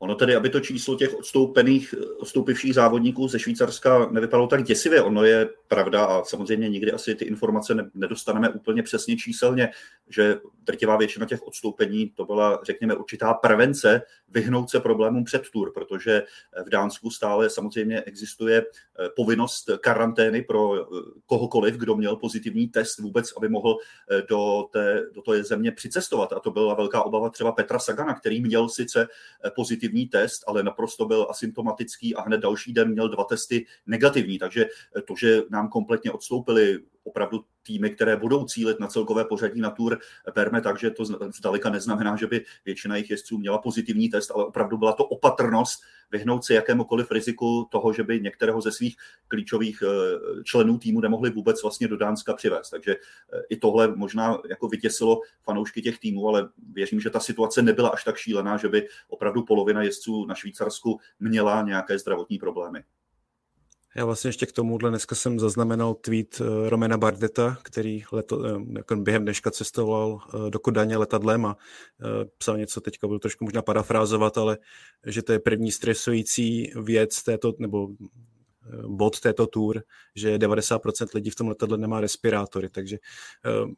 Ono tedy, aby to číslo těch odstoupených, odstoupivších závodníků ze Švýcarska nevypadalo tak děsivě, ono je pravda a samozřejmě nikdy asi ty informace nedostaneme úplně přesně číselně, že drtivá většina těch odstoupení to byla, řekněme, určitá prevence vyhnout se problémům před tur, protože v Dánsku stále samozřejmě existuje eh, povinnost karantény pro eh, kohokoliv, kdo měl pozitivní test vůbec, aby mohl eh, do té, do té země přicestovat. A to byla velká obava třeba Petra Sagana, který měl sice pozitivní test, ale naprosto byl asymptomatický a hned další den měl dva testy negativní. Takže to, že nám kompletně odstoupili opravdu týmy, které budou cílit na celkové pořadí na Tour, berme tak, že to zdaleka neznamená, že by většina jejich jezdců měla pozitivní test, ale opravdu byla to opatrnost vyhnout se jakémukoliv riziku toho, že by některého ze svých klíčových eh, členů týmu nemohli vůbec vlastně do Dánska přivést. Takže eh, i tohle možná jako vytěsilo fanoušky těch týmů, ale věřím, že ta situace nebyla až tak šílená, že by opravdu polovina jezdců na Švýcarsku měla nějaké zdravotní problémy. Já vlastně ještě k tomuhle dneska jsem zaznamenal tweet eh, Romena Bardeta, který leto, eh, jako během dneška cestoval eh, do Kodaně letadlem a psal něco, teďka budu trošku možná parafrázovat, ale že to je první stresující věc této, nebo bod této tour, že 90% lidí v tom letadle nemá respirátory, takže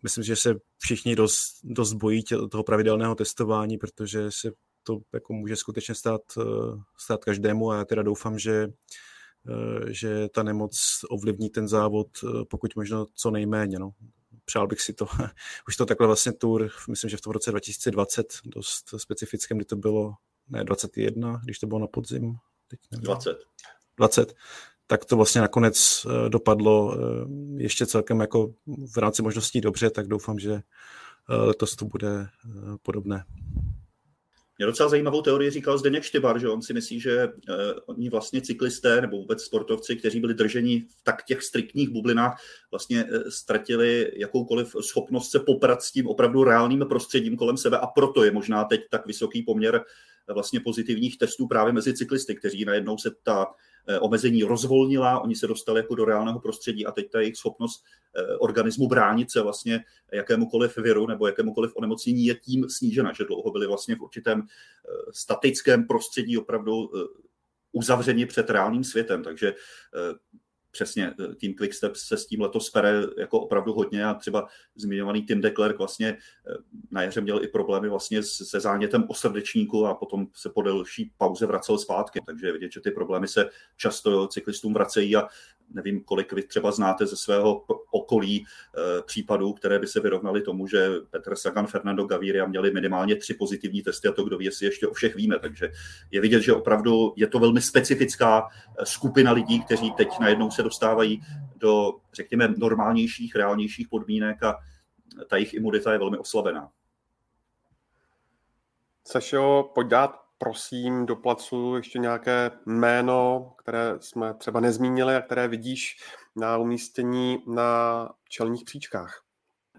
myslím, že se všichni dost, dost bojí toho pravidelného testování, protože se to jako může skutečně stát, stát každému a já teda doufám, že že ta nemoc ovlivní ten závod eh, pokud možno co nejméně. No. Přál bych si to. [LAUGHS] Už to takhle vlastně tour, myslím, že v tom roce 2020 dost specifickém, kdy to bylo, ne 21, když to bylo na podzim. Teď 20. 20 tak to vlastně nakonec eh, dopadlo ještě celkem jako v rámci možností dobře, tak doufám, že letos to bude podobné. Mě docela zajímavou teorii říkal Zdeněk Štybar, že on si myslí, že uh, oni vlastně cyklisté nebo vůbec sportovci, kteří byli drženi v tak těch striktních bublinách, vlastně uh, ztratili jakoukoliv schopnost se poprat s tím opravdu reálným prostředím kolem sebe a proto je možná teď tak vysoký poměr uh, vlastně pozitivních testů právě mezi cyklisty, kteří najednou se ta Eh, omezení rozvolnila, oni se dostali jako do reálného prostředí a teď ta jejich schopnost eh, organismu bránit se vlastně jakémukoliv viru nebo jakémukoliv onemocnění je tím snížena, že dlouho byli vlastně v určitém eh, statickém prostředí opravdu uzavřeni před reálným světem, takže přesně eh, tým Quickstep se s tím letos pere jako opravdu hodně a třeba zmiňovaný Tim Declerc vlastně eh, na jaře měl i problémy vlastně se zánětem o srdečníku a potom se po delší pauze vracel zpátky, takže je vidět, že ty problémy se často cyklistům vracejí a nevím, kolik vy třeba znáte ze svého okolí e, případů, které by se vyrovnaly tomu, že Petr Sagan, Fernando Gaviria měli minimálně tři pozitivní testy a to, kdo ví, si ještě o všech víme. Takže je vidět, že opravdu je to velmi specifická skupina lidí, kteří teď najednou se dostávají do, řekněme, normálnějších, reálnějších podmínek a ta jejich imunita je velmi oslabená. Sašo, pojď dát prosím do placu ještě nějaké jméno, které jsme třeba nezmínili a které vidíš na umístění na čelních příčkách?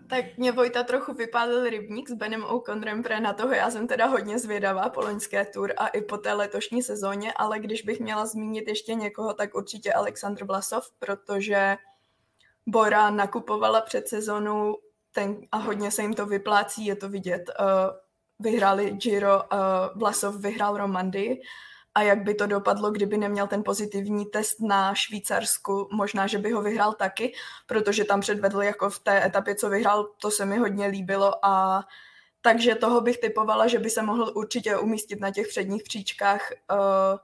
Tak mě Vojta trochu vypálil rybník s Benem O'Connorem pre na toho, já jsem teda hodně zvědavá po loňské tour a i po té letošní sezóně, ale když bych měla zmínit ještě někoho, tak určitě Aleksandr Vlasov, protože Bora nakupovala před sezónou ten, a hodně se jim to vyplácí, je to vidět. Uh, vyhráli Giro, uh, Vlasov vyhrál Romandy a jak by to dopadlo, kdyby neměl ten pozitivní test na Švýcarsku, možná, že by ho vyhrál taky, protože tam předvedl jako v té etapě, co vyhrál, to se mi hodně líbilo a takže toho bych typovala, že by se mohl určitě umístit na těch předních příčkách. Uh,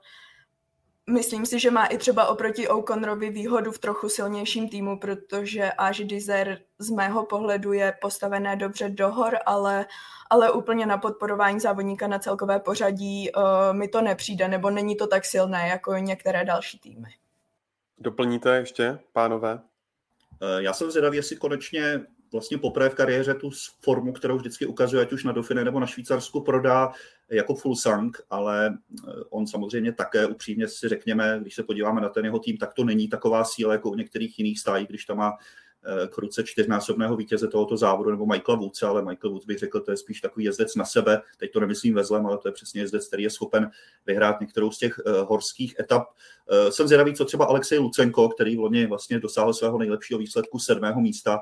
myslím si, že má i třeba oproti O'Connorovi výhodu v trochu silnějším týmu, protože Až Dizer z mého pohledu je postavené dobře do hor, ale, ale úplně na podporování závodníka na celkové pořadí uh, mi to nepřijde, nebo není to tak silné jako některé další týmy. Doplníte ještě, pánové? Eh, já jsem zvědavý, jestli konečně vlastně poprvé v kariéře tu formu, kterou vždycky ukazuje, ať už na Dauphine nebo na Švýcarsku, prodá jako full sang, ale eh, on samozřejmě také upřímně si řekněme, když se podíváme na ten jeho tým, tak to není taková síla jako u některých jiných stájí, když tam má k ruce čtyřnásobného vítěze tohoto závodu, nebo Michaela Woodse, ale Michael Woods bych řekl, to je spíš takový jezdec na sebe, teď to nemyslím ve zlem, ale to je přesně jezdec, který je schopen vyhrát některou z těch uh, horských etap. Uh, jsem zvědavý, co třeba Alexej Lucenko, který v loni vlastně dosáhl svého nejlepšího výsledku sedmého místa,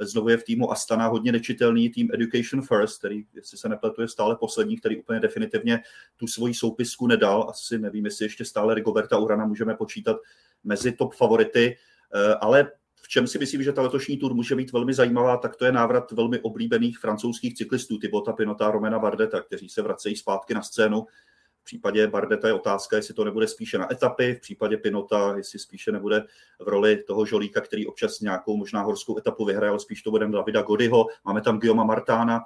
Znovu je v týmu Astana hodně nečitelný tým Education First, který, jestli se nepletu, je stále poslední, který úplně definitivně tu svoji soupisku nedal. Asi nevím, jestli ještě stále Rigoberta Urana můžeme počítat mezi top favority, eh, ale v čem si myslím, že ta letošní tour může být velmi zajímavá, tak to je návrat velmi oblíbených francouzských cyklistů, Tybota Pinota Romena Bardeta, kteří se vracejí zpátky na scénu případě Bardeta je otázka, jestli to nebude spíše na etapy, v případě Pinota, jestli spíše nebude v roli toho žolíka, který občas nějakou možná horskou etapu vyhraje, ale spíš to bude Davida Godyho. Máme tam Guillaume Martána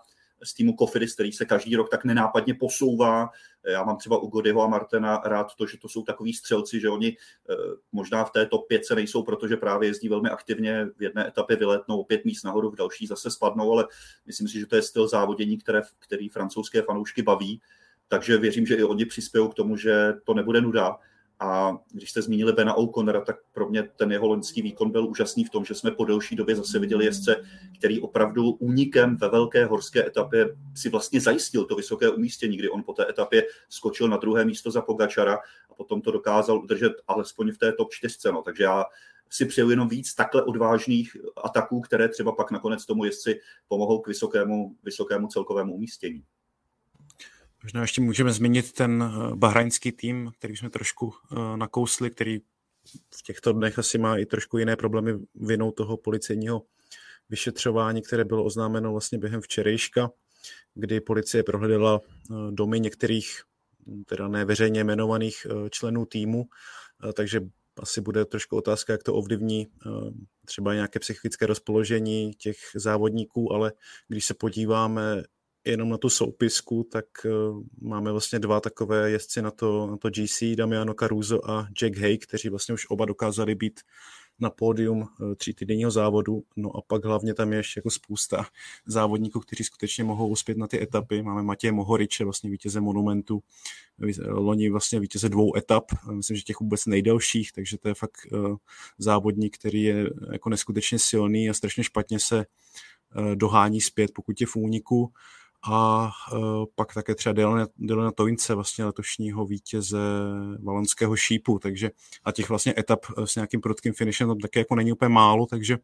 z týmu Kofidis, který se každý rok tak nenápadně posouvá. Já mám třeba u Godyho a Martena rád to, že to jsou takový střelci, že oni eh, možná v této pětce nejsou, protože právě jezdí velmi aktivně, v jedné etapě vyletnou pět míst nahoru, v další zase spadnou, ale myslím si, že to je styl závodění, které, který francouzské fanoušky baví takže věřím, že i oni přispějí k tomu, že to nebude nuda. A když jste zmínili Bena O'Connora, tak pro mě ten jeho loňský výkon byl úžasný v tom, že jsme po delší době zase viděli jezdce, který opravdu únikem ve velké horské etapě si vlastně zajistil to vysoké umístění, kdy on po té etapě skočil na druhé místo za Pogačara a potom to dokázal udržet alespoň v té top 4. No. Takže já si přeju jenom víc takhle odvážných ataků, které třeba pak nakonec tomu jezdci pomohou k vysokému, vysokému celkovému umístění. Možná ještě můžeme zmínit ten eh, bahrajnský tým, který jsme trošku eh, nakousli, který v těchto dnech asi má i trošku jiné problémy vinou toho policejního vyšetřování, které bylo oznámeno vlastně během včerejška, kdy policie prohledala eh, domy některých teda neveřejně jmenovaných členů týmu, takže asi bude trošku otázka, jak to ovlivní třeba nějaké psychické rozpoložení těch závodníků, ale když se podíváme jenom na tu soupisku, tak uh, máme vlastně dva takové jezdci na to, na to GC, Damiano Caruso a Jack Hay, kteří vlastně už oba dokázali být na pódium uh, tří týdenního závodu, no a pak hlavně tam je ještě jako spousta závodníků, kteří skutečně mohou uspět na ty etapy. Máme Matěje Mohoriče, vlastně vítěze Monumentu, loni vlastně vítěze dvou etap, myslím, že těch vůbec nejdelších, takže to je fakt závodník, který je jako neskutečně silný a strašně špatně se dohání zpět, pokud je v úniku a uh, pak také třeba Dylana, Dylana Toince, vlastně letošního vítěze valonského šípu, takže a těch vlastně etap e, s nějakým prudkým finishem tam také jako není úplně málo, takže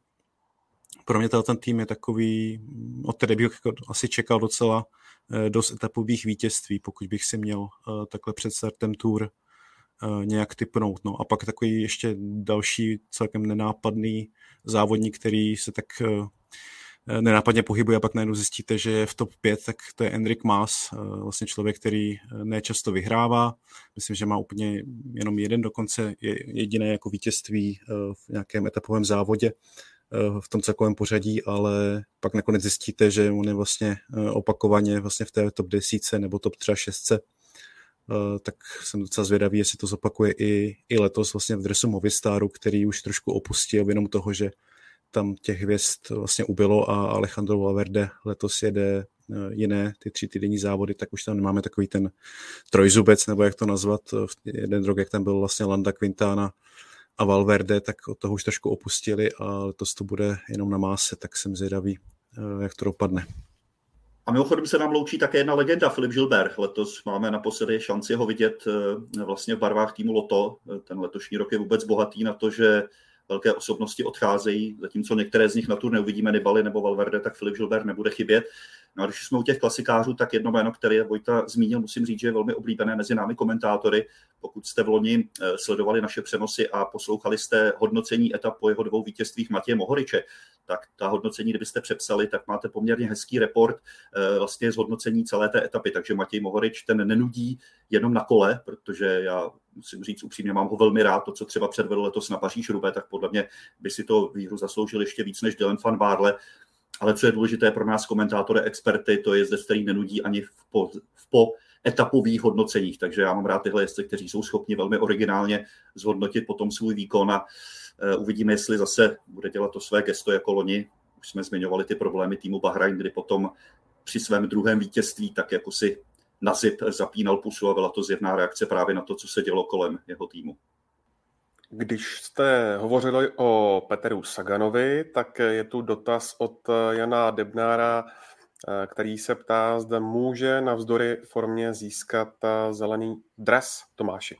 pro mě ten tým je takový, od které bych jako asi čekal docela uh, dost etapových vítězství, pokud bych si měl takhle před startem tour nějak typnout. No a pak takový ještě další celkem nenápadný závodník, který se tak nenápadně pohybuje a pak najednou zjistíte, že je v top 5, tak to je Enric Mas, eh, vlastně člověk, který eh, nečasto vyhrává. Myslím, že má úplně jenom jeden dokonce jediné jako vítězství v nějakém etapovém závodě v tom celkovém pořadí, ale pak nakonec zjistíte, že on je vlastně opakovaně vlastně v té top 10 nebo top třeba 6 tak jsem docela zvědavý, jestli to zopakuje i, i letos vlastně v dresu Movistaru, který už trošku opustil jenom toho, že tam těch hvězd vlastně ubylo a Alejandro Valverde letos jede eh, jiné ty tři týdenní závody, tak už tam nemáme takový ten trojzubec, nebo jak to nazvat, jeden rok, jak tam byl vlastně Landa Quintana a Valverde, tak od toho už trošku opustili a letos to bude jenom na máse, tak jsem zvědavý, jak to dopadne. A mimochodem se nám loučí také jedna legenda, Filip Gilbert. Letos máme naposledy šanci ho vidět vlastně v barvách týmu Loto. Ten letošní rok je vůbec bohatý na to, že velké osobnosti odcházejí, zatímco některé z nich na tur neuvidíme Nibali nebo Valverde, tak Filip Gilbert nebude chybět. No a když jsme u těch klasikářů, tak jedno jméno, které Vojta zmínil, musím říct, že je velmi oblíbené mezi námi komentátory. Pokud jste v loni eh, sledovali naše přenosy a poslouchali jste hodnocení etap po jeho dvou vítězstvích Matěje Mohoriče, tak ta hodnocení, kdybyste přepsali, tak máte poměrně hezký report eh, vlastně z hodnocení celé té etapy. Takže Matěj Mohorič ten nenudí jenom na kole, protože já musím říct upřímně, mám ho velmi rád, to, co třeba předvedl letos na Paříž Rubé, tak podle mě by si to výhru zasloužil ještě víc než Dylan van Barle. Ale co je důležité pro nás komentátory, experty, to je zde, který nenudí ani v po, v po etapových hodnoceních. Takže já mám rád tyhle jezdce, kteří jsou schopni velmi originálně zhodnotit potom svůj výkon a uh, uvidíme, jestli zase bude dělat to své gesto jako loni. Už jsme zmiňovali ty problémy týmu Bahrain, kdy potom při svém druhém vítězství tak jako si na zip zapínal pusu a byla to zjevná reakce právě na to, co se dělo kolem jeho týmu. Když jste hovořili o Peteru Saganovi, tak je tu dotaz od Jana Debnára, který se ptá, zda může navzdory formě získat zelený dres Tomáši.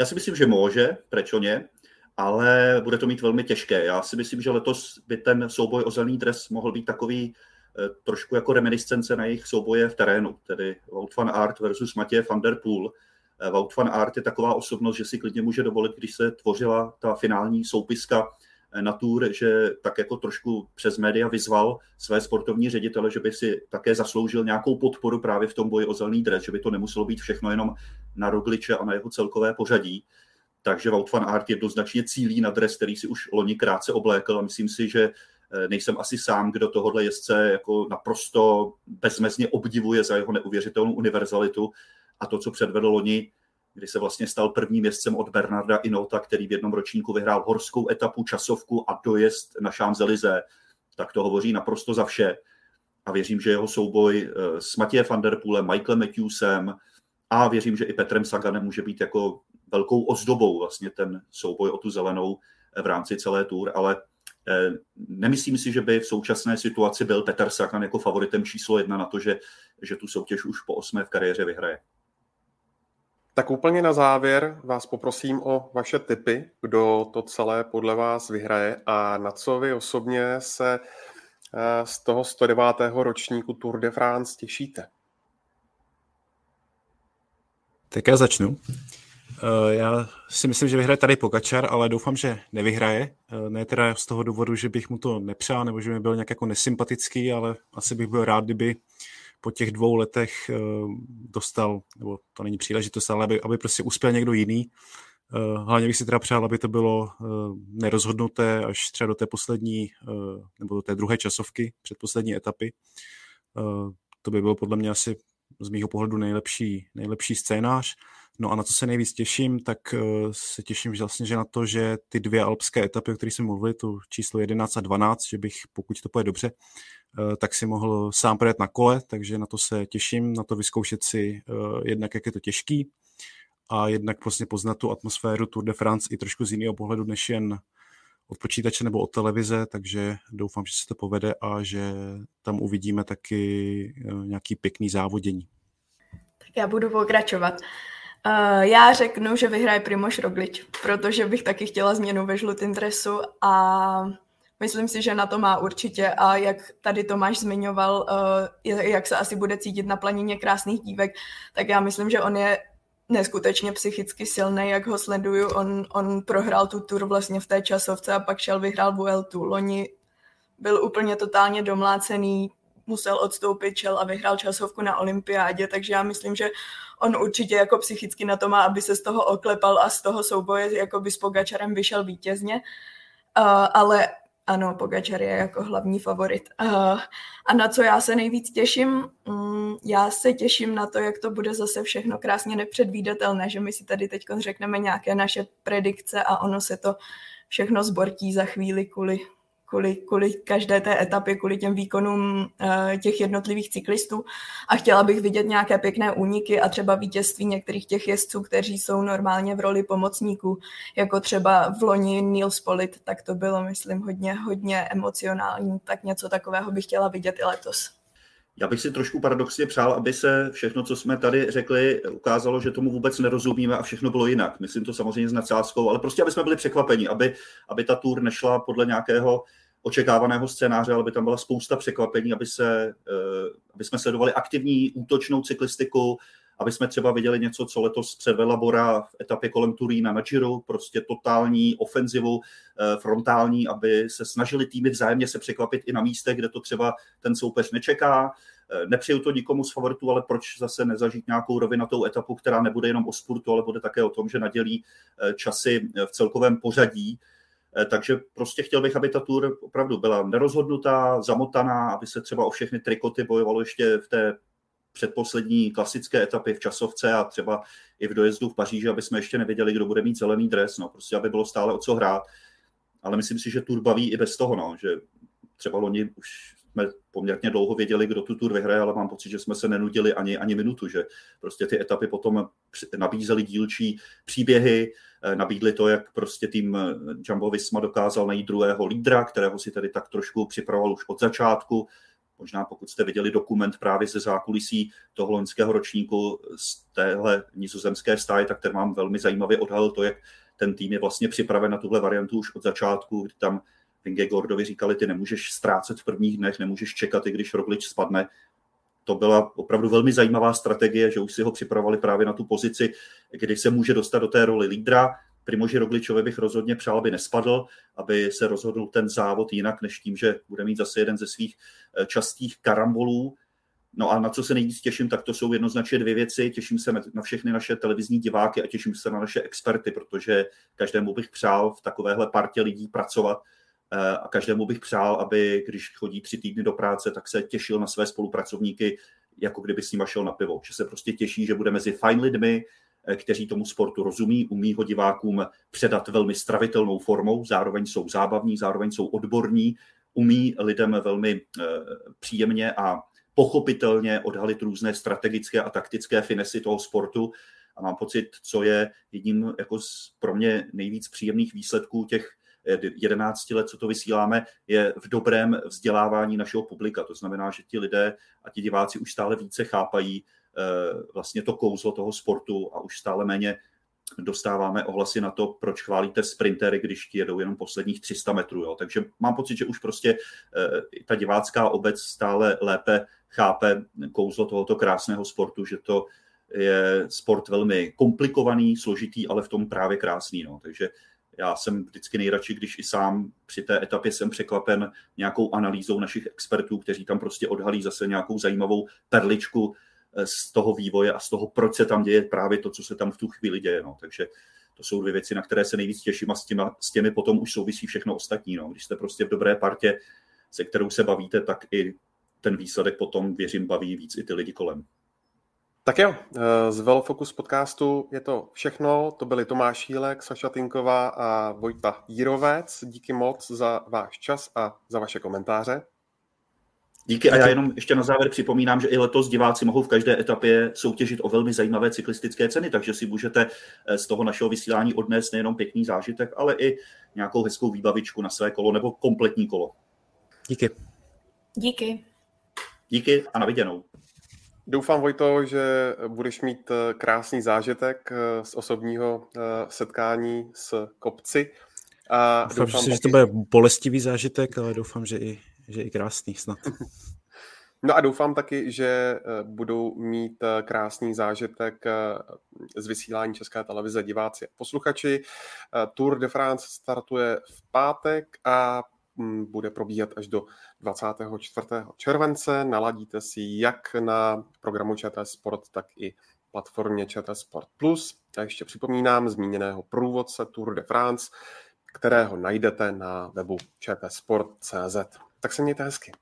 Já si myslím, že může, proč ne, ale bude to mít velmi těžké. Já si myslím, že letos by ten souboj o zelený dres mohl být takový Eh, trošku jako reminiscence na jejich souboje v terénu, tedy Wout van Aert versus Matěj van der Poel. Eh, Wout van Aert je taková osobnost, že si klidně může dovolit, když se tvořila ta finální soupiska eh, na tour, že tak jako trošku přes média vyzval své sportovní ředitele, že by si také zasloužil nějakou podporu právě v tom boji o zelený dres, že by to nemuselo být všechno jenom na Rogliče a na jeho celkové pořadí. Takže Wout van Aert jednoznačně cílí na dres, který si už loni krátce oblékl a myslím si, že Eh, nejsem asi sám, kdo tohohle jezdce jako naprosto bezmezně obdivuje za jeho neuvěřitelnou univerzalitu a to, co předvedl loni, kdy se vlastně stal prvním jezdcem od Bernarda Inota, který v jednom ročníku vyhrál horskou etapu, časovku a dojezd na Champs-Élysées, tak to hovoří naprosto za vše. A věřím, že jeho souboj eh, s Matěje van der Poolem, Michaelem Matthewsem a věřím, že i Petrem Saganem může být jako velkou ozdobou vlastně ten souboj o tu zelenou eh, v rámci celé tour, ale Eh, nemyslím si, že by v současné situaci byl Petr Sagan jako favoritem číslo jedna na to, že, že tu soutěž už po osmé v kariéře vyhraje. Tak úplně na závěr vás poprosím o vaše tipy, kdo to celé podle vás vyhraje a na co vy osobně se eh, z toho 109. ročníku Tour de France těšíte. Tak já začnu. Eh, já si myslím, že vyhraje tady Pogačar, ale doufám, že nevyhraje. Eh, ne teda z toho důvodu, že bych mu to nepřál, nebo že mi byl nějak jako nesympatický, ale asi bych byl rád, kdyby po těch dvou letech eh, dostal, nebo to není příležitost, ale aby, aby prostě uspěl někdo jiný. Hlavně bych si teda přál, aby to bylo nerozhodnuté až třeba do té poslední, nebo do té druhé časovky, předposlední etapy. To by bylo podle mě asi z mýho pohledu nejlepší, nejlepší scénář. No a na co se nejvíc těším, tak uh, se těším že vlastně, že na to, že ty dvě alpské etapy, o kterých jsme mluvili, tu číslo 11 a 12, že bych, pokud to půjde dobře, uh, tak si mohl sám projet na kole, takže na to se těším, na to vyzkoušet si uh, jednak, jak je to těžký a jednak vlastně poznat tu atmosféru Tour de France i trošku z jiného pohledu, než jen od počítače nebo od televize, takže doufám, že se to povede a že tam uvidíme taky nějaký pěkný závodění. Tak já budu pokračovat. Uh, já řeknu, že vyhraje Primoš Roglič, protože bych taky chtěla změnu ve žlutém dresu a myslím si, že na to má určitě a jak tady Tomáš zmiňoval, uh, jak se asi bude cítit na planině krásných dívek, tak já myslím, že on je neskutečně psychicky silný, jak ho sleduju. On, on prohrál tu tur vlastně v té časovce a pak šel vyhrál Vueltu. Loni byl úplně totálně domlácený, musel odstoupit, šel a vyhrál časovku na olympiádě, takže já myslím, že on určitě jako psychicky na to má, aby se z toho oklepal a z toho souboje jako by s Pogačarem vyšel vítězně. Uh, ale ano, Pogačar je jako hlavní favorit. Uh, a na co já se nejvíc těším? Um, já se těším na to, jak to bude zase všechno krásně nepředvídatelné, že my si tady teď řekneme nějaké naše predikce a ono se to všechno zbortí za chvíli kvůli kvůli, kvůli každé té etapě, kvůli těm výkonům uh, těch jednotlivých cyklistů a chtěla bych vidět nějaké pěkné úniky a třeba vítězství některých těch jezdců, kteří jsou normálně v roli pomocníků, jako třeba v loni Neil Spolit, tak to bylo, myslím, hodně, hodně emocionální, tak něco takového bych chtěla vidět i letos. Já bych si trošku paradoxně přál, aby se všechno, co jsme tady řekli, ukázalo, že tomu vůbec nerozumíme a všechno bylo jinak. Myslím to samozřejmě s nadsázkou, ale prostě, aby jsme byli překvapeni, aby, aby ta tour nešla podle nějakého očekávaného scénáře, ale aby tam byla spousta překvapení, aby, se, eh, aby jsme sledovali aktivní útočnou cyklistiku, aby jsme třeba viděli něco, co letos předvedla Bora v etapě kolem Turína na Giro, prostě totální ofenzivu, eh, frontální, aby se snažili týmy vzájemně se překvapit i na místech, kde to třeba ten soupeř nečeká. Eh, nepřeju to nikomu z favoritů, ale proč zase nezažít nějakou rovinatou etapu, která nebude jenom o sportu, ale bude také o tom, že nadělí eh, časy v celkovém pořadí. Takže prostě chtěl bych, aby ta tour opravdu byla nerozhodnutá, zamotaná, aby se třeba o všechny trikoty bojovalo ještě v té předposlední klasické etapy v časovce a třeba i v dojezdu v Paříži, aby jsme ještě nevěděli, kdo bude mít zelený dres, no, prostě aby bylo stále o co hrát. Ale myslím si, že Tour baví i bez toho, no, že třeba loni už jsme poměrně dlouho věděli, kdo tu Tour vyhraje, ale mám pocit, že jsme se nenudili ani, ani minutu, že prostě ty etapy potom nabízely dílčí příběhy, eh, nabídli to, jak prostě tým eh, Jumbo Visma dokázal najít druhého lídra, kterého si tady tak trošku připravoval už od začátku, Možná pokud jste viděli dokument právě ze zákulisí toho loňského ročníku z téhle nizozemské stáje, tak ten mám velmi zajímavě odhalil to, jak ten tým je vlastně připraven na tuhle variantu už od začátku, kdy tam Gordovi říkali, ty nemůžeš ztrácet v prvních dnech, nemůžeš čekat, i když Roglič spadne. To byla opravdu velmi zajímavá strategie, že už si ho připravovali právě na tu pozici, kdy se může dostat do té roli lídra, Primoži Rogličovi bych rozhodně přál, aby nespadl, aby se rozhodl ten závod jinak, než tím, že bude mít zase jeden ze svých eh, častých karambolů. No a na co se nejvíc těším, tak to jsou jednoznačně dvě věci. Těším se na všechny naše televizní diváky a těším se na naše experty, protože každému bych přál v takovéhle partě lidí pracovat eh, a každému bych přál, aby když chodí tři týdny do práce, tak se těšil na své spolupracovníky, jako kdyby s nimi šel na pivo. Že se prostě těší, že bude mezi fajn lidmi, kteří tomu sportu rozumí, umí ho divákům předat velmi stravitelnou formou, zároveň jsou zábavní, zároveň jsou odborní, umí lidem velmi eh, příjemně a pochopitelně odhalit různé strategické a taktické finesy toho sportu. A mám pocit, co je jedním jako z pro mě nejvíc příjemných výsledků těch 11 eh, let, co to vysíláme, je v dobrém vzdělávání našeho publika. To znamená, že ti lidé a ti diváci už stále více chápají, Eh, vlastně to kouzlo toho sportu a už stále méně dostáváme ohlasy na to, proč chválíte sprintery, když ti jedou jenom posledních 300 metrů. Jo. Takže mám pocit, že už prostě eh, ta divácká obec stále lépe chápe kouzlo tohoto krásného sportu, že to je sport velmi komplikovaný, složitý, ale v tom právě krásný. No. Takže já jsem vždycky nejradši, když i sám při té etapě jsem překvapen nějakou analýzou našich expertů, kteří tam prostě odhalí zase nějakou zajímavou perličku z toho vývoje a z toho, proč se tam děje právě to, co se tam v tu chvíli děje. No. Takže to jsou dvě věci, na které se nejvíc těším a s, těma, s těmi potom už souvisí všechno ostatní. No. Když jste prostě v dobré partě, se kterou se bavíte, tak i ten výsledek potom, věřím, baví víc i ty lidi kolem. Tak jo, eh, z Velofocus podcastu je to všechno. To byli Tomáš Jílek, Saša Tinková a Vojta Jírovec. Díky moc za váš čas a za vaše komentáře. Díky a já jenom ještě na závěr připomínám, že i letos diváci mohou v každé etapě soutěžit o velmi zajímavé cyklistické ceny, takže si můžete eh, z toho našeho vysílání odnést nejenom pěkný zážitek, ale i nějakou hezkou výbavičku na své kolo nebo kompletní kolo. Díky. Díky. Díky a na viděnou. Doufám, Vojto, že budeš mít eh, krásný zážitek eh, z osobního setkání s kopci. A doufám, doufám že to bude bolestivý zážitek, ale doufám, že i že i krásný snad. [LAUGHS] No a doufám taky, že eh, budou mít eh, krásný zážitek eh, z vysílání České televize diváci a posluchači. Tour de France startuje v pátek a mm, bude probíhat až do 24. července. Naladíte si jak na programu ČT Sport, tak i platformě ČT Sport Plus. A ještě připomínám zmíněného průvodce Tour de France, kterého najdete na webu čtsport.cz. Tak se mějte hezky.